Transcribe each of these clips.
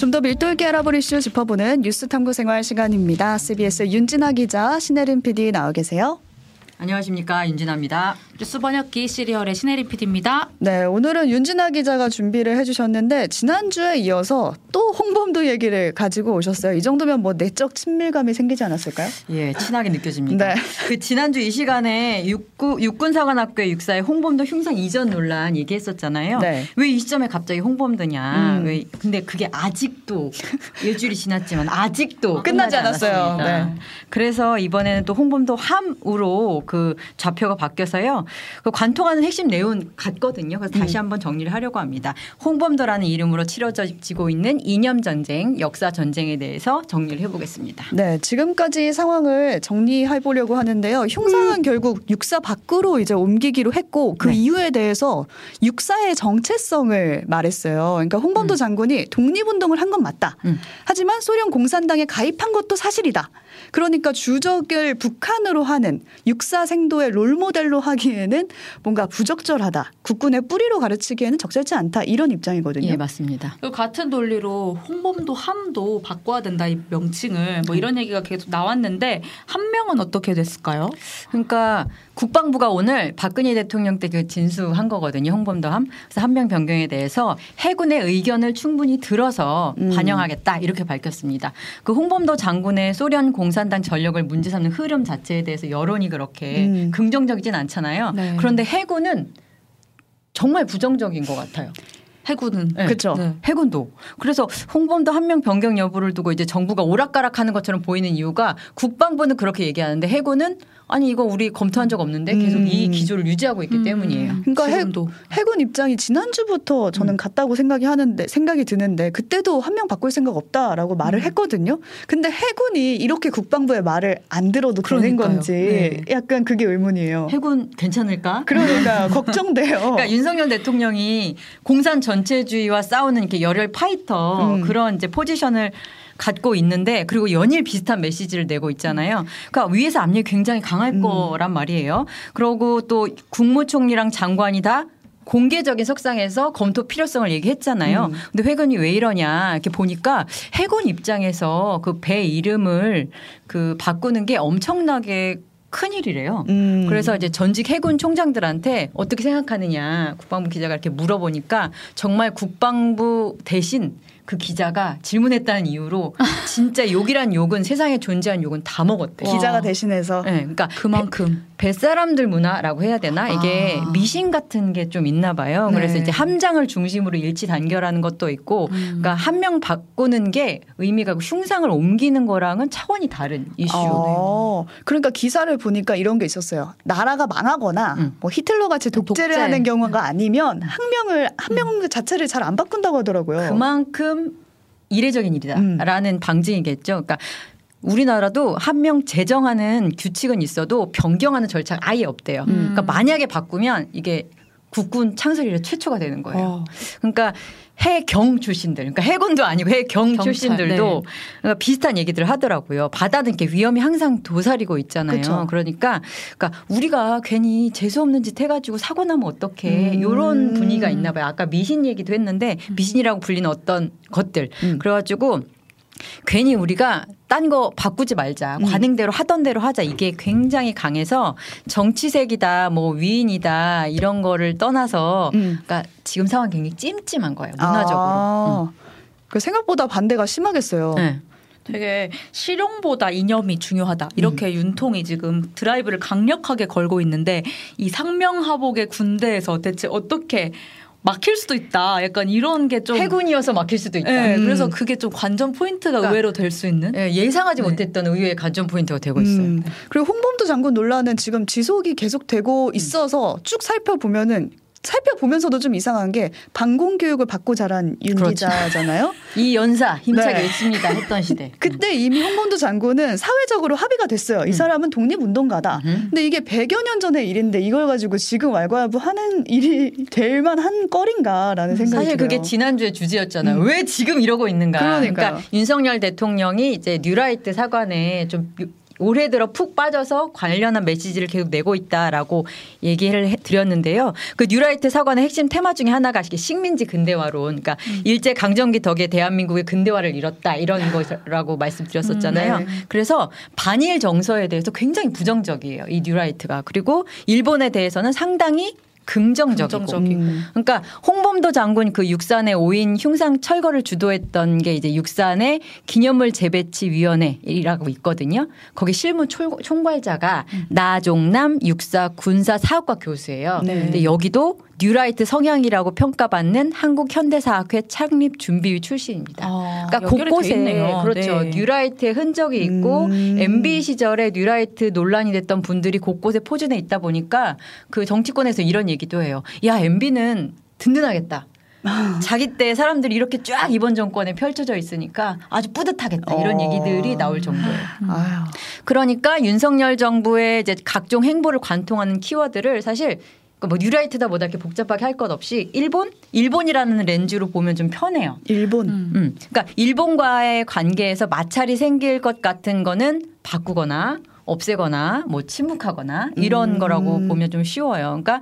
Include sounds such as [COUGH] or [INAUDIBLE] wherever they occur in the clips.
좀 더 밀도 있게 알아볼 이슈 짚어보는 뉴스 탐구 생활 시간입니다. CBS 윤진아 기자, 신혜림 PD 나와 계세요. 안녕하십니까 윤진아입니다. 뉴스 번역기 시리얼의 신혜림 PD입니다. 네, 오늘은 윤진아 기자가 준비를 해주셨는데 지난주에 이어서 또 홍범도 얘기를 가지고 오셨어요. 이 정도면 뭐 내적 친밀감이 생기지 않았을까요? 예, 친하게 느껴집니다. 네. 그 지난주 이 시간에 육구, 육군사관학교 육사의 홍범도 흉상 이전 논란 얘기했었잖아요. 네. 왜 이 시점에 갑자기 홍범도냐? 음. 왜 근데 그게 아직도 일주일이 지났지만 아직도 끝나지 않았어요. 않았습니다. 네. 그래서 이번에는 또 홍범도 함으로 그 좌표가 바뀌어서요. 그 관통하는 핵심 내용 같거든요. 그래서 다시 음. 한번 정리를 하려고 합니다. 홍범도라는 이름으로 치러지고 있는 이념 전쟁, 역사 전쟁에 대해서 정리를 해보겠습니다. 네, 지금까지 상황을 정리해 보려고 하는데요. 흉상은 결국 육사 밖으로 이제 옮기기로 했고 그 네. 이유에 대해서 육사의 정체성을 말했어요. 그러니까 홍범도 음. 장군이 독립운동을 한 건 맞다. 음. 하지만 소련 공산당에 가입한 것도 사실이다. 그러니까 주적을 북한으로 하는 육사 생도의 롤모델로 하기에 는 뭔가 부적절하다. 국군의 뿌리로 가르치기에는 적절치 않다. 이런 입장이거든요. 예, 맞습니다. 그리고 같은 논리로 홍범도 함도 바꿔야 된다 이 명칭을 뭐 이런 얘기가 계속 나왔는데 한 명은 어떻게 됐을까요? 그러니까 국방부가 오늘 박근혜 대통령 때 그 진수한 거거든요. 홍범도함. 그래서 한명 변경에 대해서 해군의 의견을 충분히 들어서 음. 반영하겠다 이렇게 밝혔습니다. 그 홍범도 장군의 소련 공산당 전력을 문제 삼는 흐름 자체에 대해서 여론이 그렇게 음. 긍정적이진 않잖아요. 네. 그런데 해군은 정말 부정적인 것 같아요. 해군은 네. 그렇죠. 네. 해군도 그래서 홍범도 한 명 변경 여부를 두고 이제 정부가 오락가락하는 것처럼 보이는 이유가 국방부는 그렇게 얘기하는데 해군은 아니 이거 우리 검토한 적 없는데 계속 음. 이 기조를 유지하고 있기 음. 때문이에요. 그러니까 해- 지금도 해 군 입장이 지난주부터 음. 저는 같다고 생각이 하는데 생각이 드는데 그때도 한 명 바꿀 생각 없다라고 말을 음. 했거든요. 근데 해군이 이렇게 국방부의 말을 안 들어도 되는 그러니까요. 건지 네. 약간 그게 의문이에요. 해군 괜찮을까? 그러니까 [LAUGHS] 걱정돼요. 그러니까 윤석열 대통령이 공산 전 체주의와 싸우는 이렇게 열혈 파이터 음. 그런 이제 포지션을 갖고 있는데 그리고 연일 비슷한 메시지를 내고 있잖아요. 그러니까 위에서 압력이 굉장히 강할 음. 거란 말이에요. 그러고 또 국무총리랑 장관이 다 공개적인 석상에서 검토 필요성을 얘기했잖아요. 음. 근데 해군이 왜 이러냐 이렇게 보니까 해군 입장에서 그 배 이름을 그 바꾸는 게 엄청나게 큰 일이래요. 음. 그래서 이제 전직 해군 총장들한테 어떻게 생각하느냐 국방부 기자가 이렇게 물어보니까 정말 국방부 대신 그 기자가 질문했다는 이유로 [LAUGHS] 진짜 욕이란 욕은 세상에 존재한 욕은 다 먹었대. 와. 기자가 대신해서 네, 그러니까 그만큼 뱃사람들 문화라고 해야 되나 이게 아. 미신 같은 게 좀 있나 봐요. 그래서 네. 이제 함장을 중심으로 일치 단결하는 것도 있고, 음. 그러니까 한 명 바꾸는 게 의미가 흉상을 옮기는 거랑은 차원이 다른 이슈네요. 어, 그러니까 기사를 보니까 이런 게 있었어요. 나라가 망하거나 음. 뭐 히틀러 같이 독재를 독재. 하는 경우가 아니면 학명을 학명 자체를 잘 안 바꾼다고 하더라고요. 그만큼 이례적인 음. 일이다라는 방증이겠죠. 그러니까 우리나라도 한 명 제정하는 규칙은 있어도 변경하는 절차가 아예 없대요. 음. 그러니까 만약에 바꾸면 이게 국군 창설 이래 최초가 되는 거예요. 어. 그러니까 해경 출신들, 그러니까 해군도 아니고 해경 경찰, 출신들도 네. 그러니까 비슷한 얘기들을 하더라고요. 바다는 이렇게 위험이 항상 도사리고 있잖아요. 그쵸. 그러니까 그러니까 우리가 괜히 재수 없는 짓 해가지고 사고 나면 어떡해 음. 이런 분위기가 있나 봐요. 아까 미신 얘기도 했는데 미신이라고 불리는 어떤 것들. 음. 그래가지고 괜히 우리가 딴 거 바꾸지 말자. 음. 관행대로 하던 대로 하자. 이게 굉장히 강해서 정치색이다, 뭐 위인이다 이런 거를 떠나서 음. 그러니까 지금 상황 굉장히 찜찜한 거예요. 문화적으로. 아, 그 생각보다 반대가 심하겠어요. 음. 네. 되게 실용보다 이념이 중요하다. 이렇게 윤통이 지금 드라이브를 강력하게 걸고 있는데 이 상명하복의 군대에서 대체 어떻게 막힐 수도 있다. 약간 이런 게 좀 해군이어서 막힐 수도 있다. 네, 음. 그래서 그게 좀 관전 포인트가 그러니까 의외로 될 수 있는. 예, 예상하지 네. 못했던 의외의 관전 포인트가 되고 있어요. 음. 그리고 홍범도 장군 논란은 지금 지속이 계속되고 있어서 쭉 살펴보면은 살펴보면서도 좀 이상한 게 방공 교육을 받고 자란 윤 그렇죠. 기자잖아요. 이 연사 힘차게 네. 외칩니다 했던 시대. [LAUGHS] 그때 이미 홍범도 장군은 사회적으로 합의가 됐어요. 이 음. 사람은 독립운동가다. 음. 근데 이게 100여 년 전의 일인데 이걸 가지고 지금 왈가왈부하는 일이 될 만한 거린가라는 생각이 사실 들어요. 그게 지난주의 주제였잖아요. 음. 왜 지금 이러고 있는가. 그러니까요. 그러니까 윤석열 대통령이 이제 뉴라이트 사관에 좀 올해 들어 푹 빠져서 관련한 메시지를 계속 내고 있다라고 얘기를 해 드렸는데요. 그 뉴라이트 사관의 핵심 테마 중에 하나가 식민지 근대화론, 그러니까 음. 일제 강점기 덕에 대한민국의 근대화를 이뤘다 이런 거라고 말씀드렸었잖아요. 네. 그래서 반일 정서에 대해서 굉장히 부정적이에요. 이 뉴라이트가 그리고 일본에 대해서는 상당히 긍정적이고 긍정적이고. 음. 그러니까 홍범도 장군 그 육사 내 5인 흉상 철거를 주도했던 게 이제 육사 내 기념물 재배치 위원회라고 있거든요. 거기 실무 총- 총괄자가 나종남 육사 군사 사학과 교수예요. 네. 근데 여기도 뉴라이트 성향이라고 평가받는 한국 현대사학회 창립 준비위 출신입니다. 아, 그러니까 곳곳에 있네요. 그렇죠. 네. 뉴라이트의 흔적이 있고 음. MB 시절에 뉴라이트 논란이 됐던 분들이 곳곳에 포진해 있다 보니까 그 정치권에서 이런 얘기도 해요. 야 MB는 든든하겠다. [LAUGHS] 자기 때 사람들이 이렇게 쫙 이번 정권에 펼쳐져 있으니까 아주 뿌듯하겠다 이런 어. 얘기들이 나올 정도예요. [LAUGHS] 그러니까 윤석열 정부의 이제 각종 행보를 관통하는 키워드를 사실 그뭐 뉴라이트다 뭐다 이렇게 복잡하게 할 것 없이 일본 일본이라는 렌즈로 보면 좀 편해요. 일본. 음. 음. 그러니까 일본과의 관계에서 마찰이 생길 것 같은 거는 바꾸거나 없애거나 뭐 침묵하거나 이런 음. 거라고 보면 좀 쉬워요. 그러니까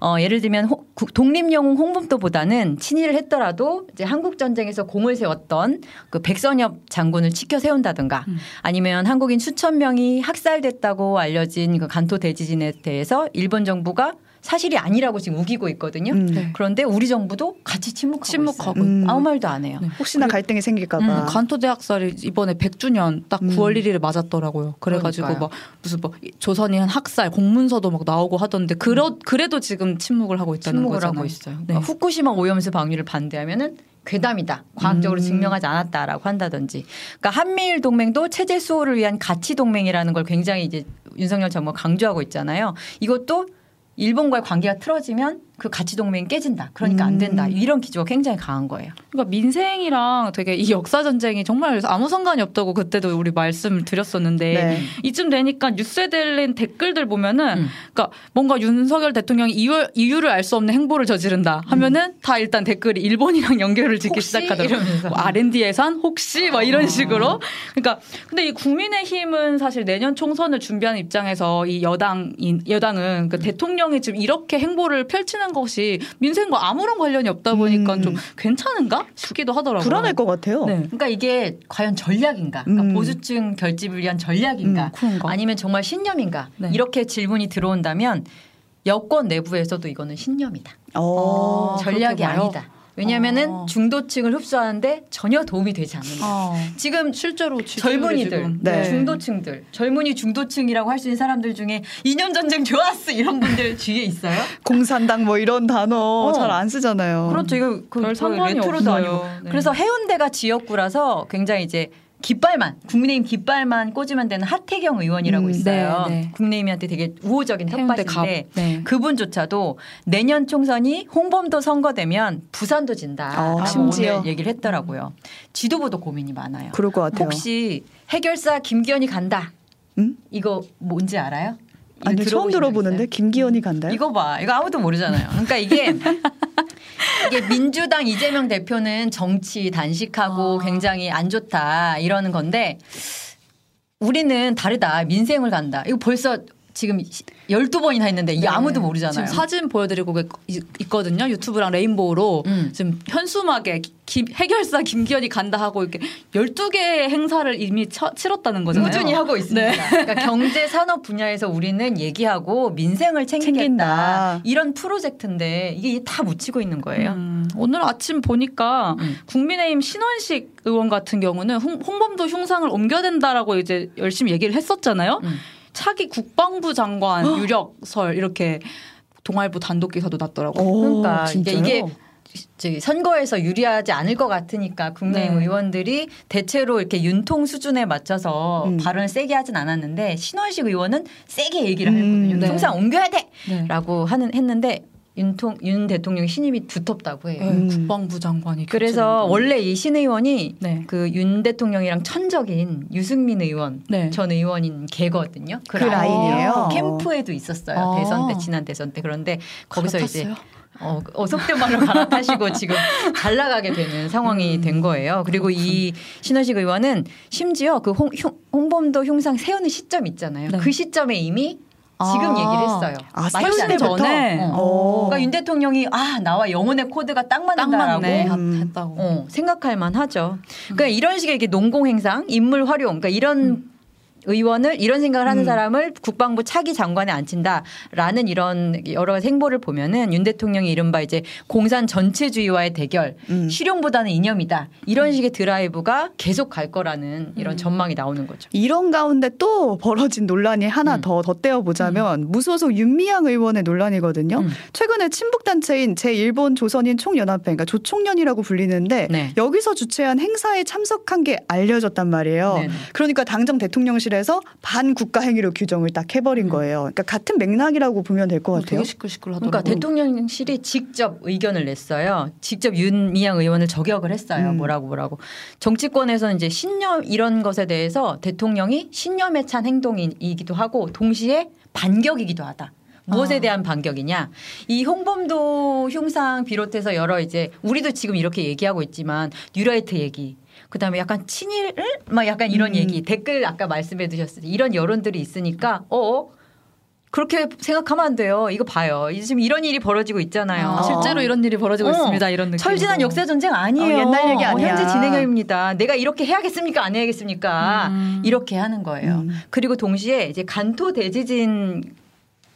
어 예를 들면 호- 구- 독립영웅 홍범도보다는 친일을 했더라도 이제 한국 전쟁에서 공을 세웠던 그 백선엽 장군을 치켜 세운다든가 음. 아니면 한국인 수천 명이 학살됐다고 알려진 그 간토 대지진에 대해서 일본 정부가 사실이 아니라고 지금 우기고 있거든요. 음. 네. 그런데 우리 정부도 같이 침묵하고, 침묵하고 있어요. 있고. 아무 말도 안 해요. 네. 혹시나 갈등이 생길까봐. 음, 간토 대학살이 이번에 100주년 딱 음. 9월 1일에 맞았더라고요. 그래가지고 그러니까요. 막 무슨 뭐 조선이 한 학살 공문서도 막 나오고 하던데 그러, 그래도 지금 침묵을 하고 있다는 침묵을 거잖아요. 하고 있어요. 네. 그러니까 후쿠시마 오염수 방류를 반대하면은 괴담이다. 과학적으로 음. 증명하지 않았다라고 한다든지. 그러니까 한미일 동맹도 체제 수호를 위한 가치 동맹이라는 걸 굉장히 이제 윤석열 정부가 강조하고 있잖아요. 이것도 일본과의 관계가 틀어지면 그 가치 동맹이 깨진다. 그러니까 안 된다. 음. 이런 기조가 굉장히 강한 거예요. 그러니까 민생이랑 되게 이 역사 전쟁이 정말 아무 상관이 없다고 그때도 우리 말씀을 드렸었는데 네. 이쯤 되니까 뉴스에 달린 댓글들 보면은 음. 그러니까 뭔가 윤석열 대통령이 이유, 이유를 알 수 없는 행보를 저지른다 하면은 다 일단 댓글이 일본이랑 [LAUGHS] 연결을 짓기 시작하더라고요. 뭐 R&D 예산 혹시 막 이런 어. 식으로 그러니까 근데 이 국민의힘은 사실 내년 총선을 준비하는 입장에서 이 여당인 여당은 음. 그 대통령이 지금 이렇게 행보를 펼치는 것이 민생과 아무런 관련이 없다 보니까 음. 좀 괜찮은가 싶기도 하더라고요. 불안할 것 같아요. 네. 그러니까 이게 과연 전략인가? 그러니까 음. 보수층 결집을 위한 전략인가? 음? 아니면 정말 신념인가? 네. 이렇게 질문이 들어온다면 여권 내부에서도 이거는 신념이다. 어. 아, 전략이 그렇게 봐요? 아니다. 왜냐하면은 어. 중도층을 흡수하는데 전혀 도움이 되지 않는다. 어. 지금 실제로 젊은이들, 지금- 네. 중도층들, 젊은이 중도층이라고 할 수 있는 사람들 중에 이념 전쟁 좋았어 이런 분들 [LAUGHS] 주위에 있어요. 공산당 뭐 이런 단어 어. 잘안 쓰잖아요. 그렇죠. 이거 그별 상관이 레트로도 없어요. 아니고. 네. 그래서 해운대가 지역구라서 굉장히 이제 깃발만 국민의힘 깃발만 꽂으면 되는 하태경 의원이라고 음, 있어요. 네, 네. 국민의힘한테 되게 우호적인. 텃밭인데 네. 그분조차도 내년 총선이 홍범도 선거되면 부산도 진다. 어, 심지어. 얘기를 했더라고요. 지도부도 고민이 많아요. 그럴 것 같아요. 혹시 해결사 김기현이 간다. 음? 이거 뭔지 알아요? 아니요 처음 들어보는데 있어요? 김기현이 간다요? 이거 봐. 이거 아무도 모르잖아요. 그러니까 이게 [LAUGHS] 이게 민주당 이재명 대표는 정치 단식하고 아. 굉장히 안 좋다 이러는 건데 우리는 다르다. 민생을 간다. 이거 벌써 지금 12번이나 했는데 이게 네. 아무도 모르잖아요. 지금 사진 보여드리고 있- 있거든요. 유튜브랑 레인보우로 음. 지금 현수막에 김, 해결사 김기현이 간다 하고 이렇게 12개의 행사를 이미 쳐, 치렀다는 거잖아요. 꾸준히 하고 있습니다. 네. 그러니까 경제 산업 분야에서 우리는 얘기하고 민생을 챙기겠다. 챙긴다. 이런 프로젝트인데 이게 다 묻히고 있는 거예요. 음, 오늘 아침 보니까 음. 국민의힘 신원식 의원 같은 경우는 홍, 홍범도 흉상을 옮겨야 된다라고 이제 열심히 얘기를 했었잖아요. 음. 차기 국방부 장관 유력설 이렇게 동아일보 단독 기사도 났더라고요. 오, 그러니까 이게, 진짜요? 이게 선거에서 유리하지 않을 것 같으니까 국민의힘 네. 의원들이 대체로 이렇게 윤통 수준에 맞춰서 음. 발언을 세게 하진 않았는데 신원식 의원은 세게 얘기를 음, 했거든요. 네. 통상 옮겨야 네. 돼라고 하는 했는데 윤통 윤 대통령 신임이 두텁다고 해요. 네, 음. 국방부 장관이 그래서. 원래 이 신 의원이 네. 그윤 대통령이랑 천적인 유승민 의원 네. 전 의원인 개거든요. 그 라인이에요? 캠프에도 있었어요. 아. 대선 때 지난 대선 때 그런데 거기서 이제 갈아탔어요? 어, 어속된 말로 갈아타시고 [LAUGHS] 지금 잘 나가게 되는 상황이 음, 된 거예요. 그리고 이 신원식 의원은 심지어 그 홍, 흉, 홍범도 흉상 세우는 시점 있잖아요. 네. 그 시점에 이미 지금 아. 얘기를 했어요. 아? 때부터? 전에? 어. 어. 그러니까 윤 대통령이 아 나와 영혼의 코드가 딱딱 맞는다라고 맞네 음. 했다고. 어, 생각할 만하죠. 그러니까 이런 식의 이렇게 농공 행상, 인물 활용, 그러니까 이런 의원을 이런 생각을 하는 음. 사람을 국방부 차기 장관에 앉힌다라는 이런 여러 가지 행보를 보면은 윤 대통령이 이른바 이제 공산 전체주의와의 대결, 음. 실용보다는 이념이다 이런 식의 드라이브가 계속 갈 거라는 이런 전망이 나오는 거죠. 이런 가운데 또 벌어진 논란이 하나 음. 더 덧대어 보자면 무소속 윤미향 의원의 논란이거든요. 음. 최근에 친북 단체인 제1본 조선인 총연합회, 그러니까 조총련이라고 불리는데 네. 여기서 주최한 행사에 참석한 게 알려졌단 말이에요. 네네. 그러니까 당정 대통령실에 서 반국가 행위로 규정을 딱 해버린 거예요. 그러니까 같은 맥락이라고 보면 될것 어, 같아요. 되게 시끌시끌하더라고. 그러니까 대통령실이 직접 의견을 냈어요. 직접 윤미향 의원을 저격을 했어요. 음. 뭐라고 뭐라고. 정치권에서는 이제 신념 이런 것에 대해서 대통령이 신념에 찬 행동이기도 하고 동시에 반격이기도 하다. 무엇에 아. 대한 반격이냐? 이 홍범도 흉상 비롯해서 여러 이제 우리도 지금 이렇게 얘기하고 있지만 뉴라이트 얘기. 그다음에 약간 친일 막 약간 이런 음. 얘기 댓글 아까 말씀해 주셨을 때 이런 여론들이 있으니까 어 그렇게 생각하면 안 돼요. 이거 봐요. 이제 지금 이런 일이 벌어지고 있잖아요. 아, 실제로 이런 일이 벌어지고 어. 있습니다. 이런 느낌. 철진한 역사 전쟁 아니에요. 어, 옛날 얘기 아니야. 현재 진행형입니다. 내가 이렇게 해야겠습니까? 안 해야겠습니까? 음. 이렇게 하는 거예요. 음. 그리고 동시에 이제 간토 대지진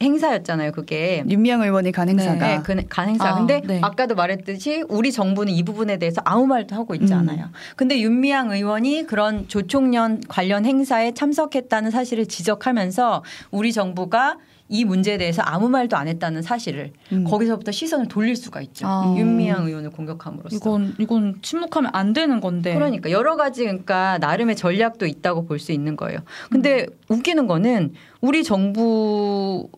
행사였잖아요. 그게. 윤미향 의원이 간 행사가 네, 그 간 행사. 아, 근데 네. 아까도 말했듯이 우리 정부는 이 부분에 대해서 아무 말도 하고 있지 음. 않아요. 근데 윤미향 의원이 그런 조총련 관련 행사에 참석했다는 사실을 지적하면서 우리 정부가 이 문제에 대해서 아무 말도 안 했다는 사실을 음. 거기서부터 시선을 돌릴 수가 있죠. 아. 윤미향 의원을 공격함으로써. 이건 이건 침묵하면 안 되는 건데. 그러니까 여러 가지 그러니까 나름의 전략도 있다고 볼 수 있는 거예요. 근데 웃기는 거는 우리 정부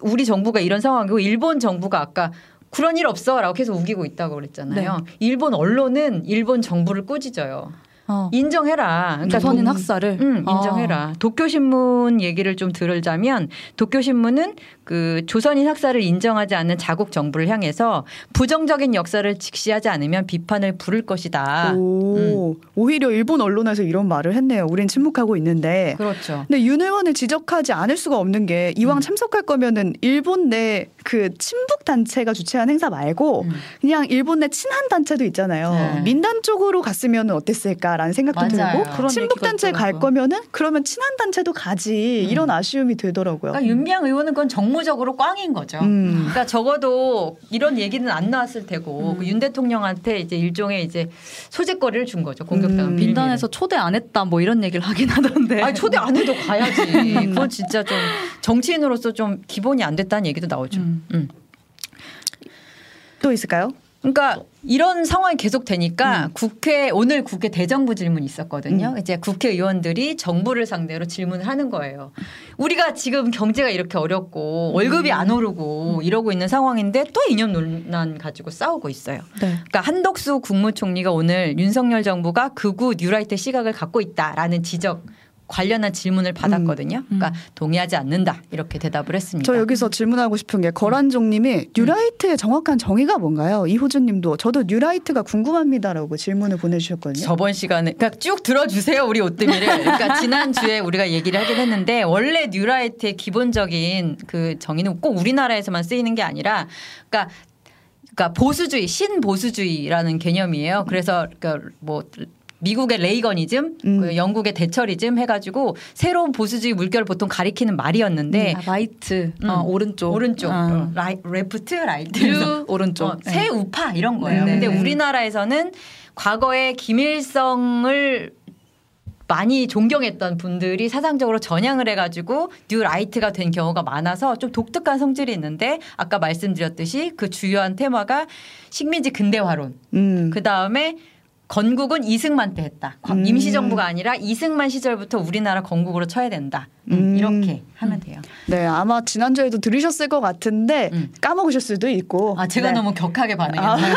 우리 정부가 이런 상황이고 일본 정부가 아까 그런 일 없어라고 계속 우기고 있다고 그랬잖아요. 일본 언론은 일본 정부를 꾸짖어요. 어. 인정해라. 그러니까 조선인 도- 학살을 응, 아. 인정해라. 도쿄 신문 얘기를 좀 들자면 도쿄 신문은 그 조선인 학살을 인정하지 않는 자국 정부를 향해서 부정적인 역사를 직시하지 않으면 비판을 부를 것이다. 오, 오히려 일본 언론에서 이런 말을 했네요. 우린 침묵하고 있는데. 그렇죠. 근데 윤 의원을 지적하지 않을 수가 없는 게 이왕 음. 참석할 거면은 일본 내 그 친북 단체가 주최한 행사 말고 음. 그냥 일본 내 친한 단체도 있잖아요. 네. 민단 쪽으로 갔으면 어땠을까라는 생각도 맞아요. 들고 친북 단체 갈. 거면은 그러면 친한 단체도 가지 음. 이런 아쉬움이 들더라고요. 그러니까 윤미향 의원은 그건 정 무적으로 꽝인 거죠. 음. 그러니까 적어도 이런 얘기는 안 나왔을 테고 음. 그윤 대통령한테 이제 일종의 이제 소재거리를 준 거죠. 공격당한 음. 민단에서 초대 안 했다 뭐 이런 얘기를 하긴 하던데. 아니 초대 안 해도 가야지. [LAUGHS] 그건 진짜 좀 정치인으로서 좀 기본이 안 됐다는 얘기도 나오죠. 음. 음. 또 있을까요? 그러니까 이런 상황이 계속 되니까 국회 오늘 국회 대정부 질문이 있었거든요. 음. 이제 국회의원들이 정부를 상대로 질문을 하는 거예요. 우리가 지금 경제가 이렇게 어렵고 월급이 안 오르고 이러고 있는 상황인데 또 이념 논란 가지고 싸우고 있어요. 네. 그러니까 한덕수 국무총리가 오늘 윤석열 정부가 극우 뉴라이트 시각을 갖고 있다라는 지적 관련한 질문을 받았거든요. 그러니까 동의하지 않는다 이렇게 대답을 했습니다. 저 여기서 질문하고 싶은 게 거란종님이 뉴라이트의 정확한 정의가 뭔가요? 이호준님도 저도 뉴라이트가 궁금합니다라고 질문을 보내주셨거든요. 저번 시간에 그러니까 쭉 들어주세요 우리 오뜨미를 그러니까 지난 주에 우리가 얘기를 하긴 했는데 원래 뉴라이트의 기본적인 그 정의는 꼭 우리나라에서만 쓰이는 게 아니라 그러니까 그러니까 보수주의 신보수주의라는 개념이에요. 그래서 그러니까 뭐 미국의 레이거니즘, 음. 그 영국의 대처리즘 해가지고 새로운 보수주의 물결을 보통 가리키는 말이었는데 아, right 음. 어, 오른쪽 오른쪽 아. 어, 라이, left right new 오른쪽 어, 새 우파 이런 거예요. 네. 근데 네. 우리나라에서는 과거에 김일성을 많이 존경했던 분들이 사상적으로 전향을 해가지고 뉴 라이트가 된 경우가 많아서 좀 독특한 성질이 있는데 아까 말씀드렸듯이 그 주요한 테마가 식민지 근대화론 음. 그 다음에 건국은 이승만 때 했다. 음. 임시정부가 아니라 이승만 시절부터 우리나라 건국으로 쳐야 된다. 음. 이렇게 하면 돼요. 네, 아마 지난주에도 들으셨을 것 같은데 음. 까먹으실 수도 있고. 아 제가 네. 너무 격하게 반응했나요?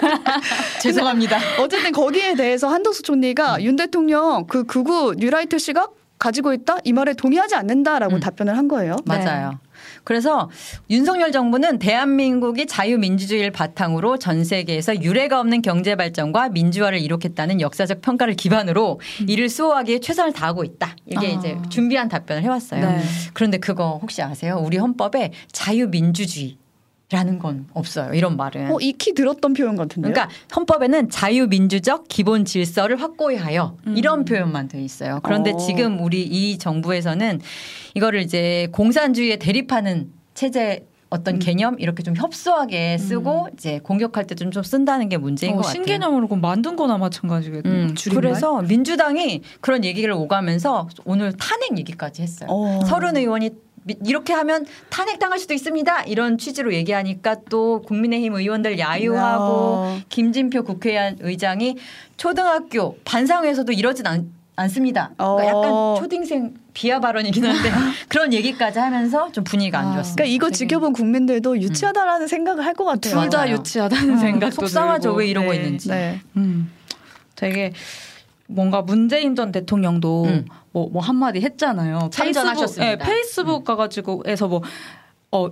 [LAUGHS] 죄송합니다. 어쨌든 거기에 대해서 한덕수 총리가 음. 윤 대통령 그 극우 뉴라이트 시각 가지고 있다 이 말에 동의하지 않는다라고 음. 답변을 한 거예요. 맞아요. 그래서 윤석열 정부는 대한민국이 자유민주주의를 바탕으로 전 세계에서 유례가 없는 경제 발전과 민주화를 이룩했다는 역사적 평가를 기반으로 이를 수호하기에 최선을 다하고 있다. 이게 아. 이제 준비한 답변을 해왔어요. 네. 그런데 그거 혹시 아세요? 우리 헌법에 자유민주주의. 라는 건 없어요. 이런 말은. 어, 익히 들었던 표현 같은데요. 그러니까 헌법에는 자유민주적 기본 질서를 확고히 하여 이런 표현만 돼 있어요. 그런데 어. 지금 우리 이 정부에서는 이거를 이제 공산주의에 대립하는 체제 어떤 개념 이렇게 좀 협소하게 쓰고 이제 공격할 때 좀 좀 쓴다는 게 문제인 어, 것 같아요. 신개념으로 그럼 만든 거나 마찬가지겠네요. 음. 그래서 민주당이 그런 얘기를 오가면서 오늘 탄핵 얘기까지 했어요. 어. 서른 의원이 미- 이렇게 하면 탄핵당할 수도 있습니다. 이런 취지로 얘기하니까 또 국민의힘 의원들 야유하고 야. 김진표 국회의원 의장이 초등학교 반상회에서도 이러진 않, 않습니다. 그러니까 약간 어. 초딩생 비하 발언이긴 한데 [LAUGHS] 그런 얘기까지 하면서 좀 분위기가 안 아. 좋았습니다. 그러니까 이거 되게- 지켜본 국민들도 유치하다라는 생각을 할 것 같아요. 둘 다. 유치하다는 어, 생각도 속상하죠. 들고. 왜 이러고 네. 있는지. 네. 음. 되게 뭔가 문재인 전 대통령도 음. 뭐, 뭐 한마디 했잖아요. 참전하셨습니다. 페이스북, 예, 페이스북 가가지고에서 뭐, 어,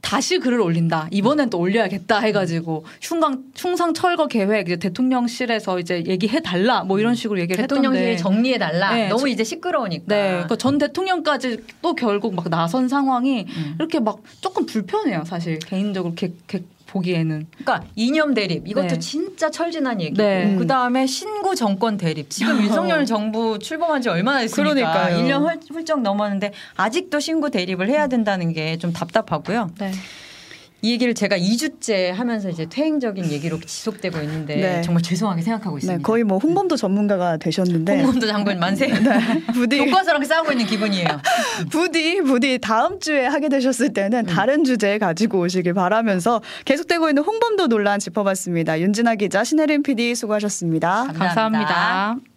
다시 글을 올린다. 이번엔 또 올려야겠다 해가지고 흉강, 흉상 철거 계획 이제 대통령실에서 이제 얘기해 달라 뭐 이런 식으로 얘기를 대통령실이 했던데. 정리해 달라. 네, 너무 저- 이제 시끄러우니까. 네, 그러니까 전 대통령까지 또 결국 막 나선 상황이 음. 이렇게 막 조금 불편해요, 사실 개인적으로 개, 개, 보기에는. 그러니까 이념 대립 이것도 네. 진짜 철진한 얘기고 네. 그 다음에 신 구 정권 대립 지금 [LAUGHS] 윤석열 정부 출범한 지 얼마나 됐습니까? 그러니까요. 1년 훌- 훌쩍 넘었는데 아직도 신구 대립을 해야 된다는 게 좀 답답하고요. 네. 이 얘기를 제가 2주째 하면서 이제 퇴행적인 얘기로 지속되고 있는데 네. 정말 죄송하게 생각하고 있습니다. 네, 거의 뭐 홍범도 전문가가 되셨는데 홍범도 장군 만세. [LAUGHS] 부디 교과서랑 싸우고 있는 기분이에요. 부디 부디 다음 주에 하게 되셨을 때는 다른 주제 가지고 오시길 바라면서 계속되고 있는 홍범도 논란 짚어봤습니다. 윤진아 기자, 신혜림 PD 수고하셨습니다. 감사합니다. 감사합니다.